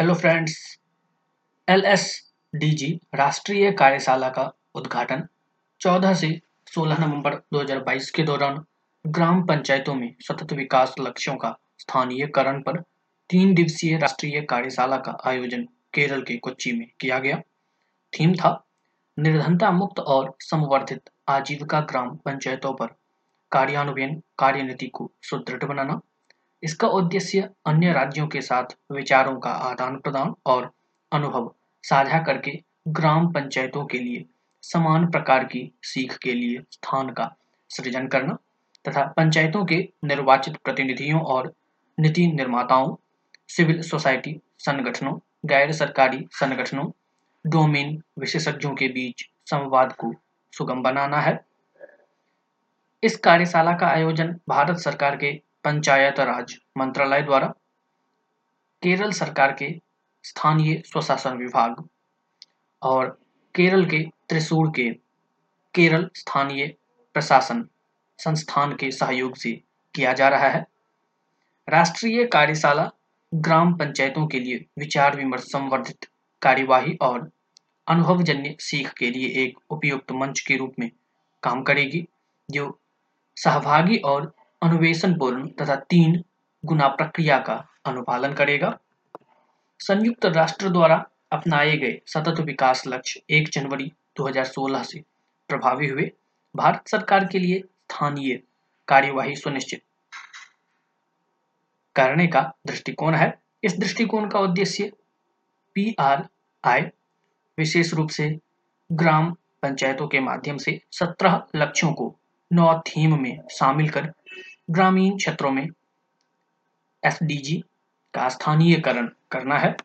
Hello friends L S D G राष्ट्रीय कार्यशाला का उद्घाटन 14 से 16 नवंबर 2022 के दौरान ग्राम पंचायतों में सतत विकास लक्ष्यों का स्थानीयकरण पर तीन दिवसीय राष्ट्रीय कार्यशाला का आयोजन केरल के कोच्चि में किया गया। थीम था, निर्धनता मुक्त और संवर्धित आजीविका ग्राम पंचायतों पर कार्यान्वयन, कार्यनीति को सुदृढ़ बनाना। इसका उद्देश्य अन्य राज्यों के साथ विचारों का आदान प्रदान और अनुभव साझा करके ग्राम पंचायतों के लिए समान प्रकार की सीख के लिए स्थान का सृजन करना तथा पंचायतों के निर्वाचित प्रतिनिधियों और नीति निर्माताओं, सिविल सोसाइटी संगठनों, गैर सरकारी संगठनों, डोमेन विशेषज्ञों के बीच संवाद को सुगम बनाना है। इस कार्यशाला का आयोजन भारत सरकार के पंचायत राज मंत्रालय द्वारा केरल सरकार के स्थानीय स्वशासन विभाग और केरल के त्रिशूर के केरल स्थानीय प्रशासन संस्थान के सहयोग से किया जा रहा है। राष्ट्रीय कार्यशाला ग्राम पंचायतों के लिए विचार विमर्श संवर्धित कार्यवाही और अनुभवजन्य सीख के लिए एक उपयुक्त मंच के रूप में काम करेगी, जो सहभागी और अनुवेशनपूर्ण तथा तीन गुना प्रक्रिया का अनुपालन करेगा। संयुक्त राष्ट्र द्वारा अपनाए गए सतत विकास लक्ष्य 1 जनवरी 2016 से प्रभावी हुए। भारत सरकार के लिए स्थानीय कार्यवाही सुनिश्चित। करने का दृष्टिकोण है। इस दृष्टिकोण का उद्देश्य पी आर आई विशेष रूप से ग्राम पंचायतों के माध्यम से 17 लक्ष्यों को नौ थीम में शामिल कर ग्रामीण क्षेत्रों में एसडीजी का स्थानीयकरण करना है।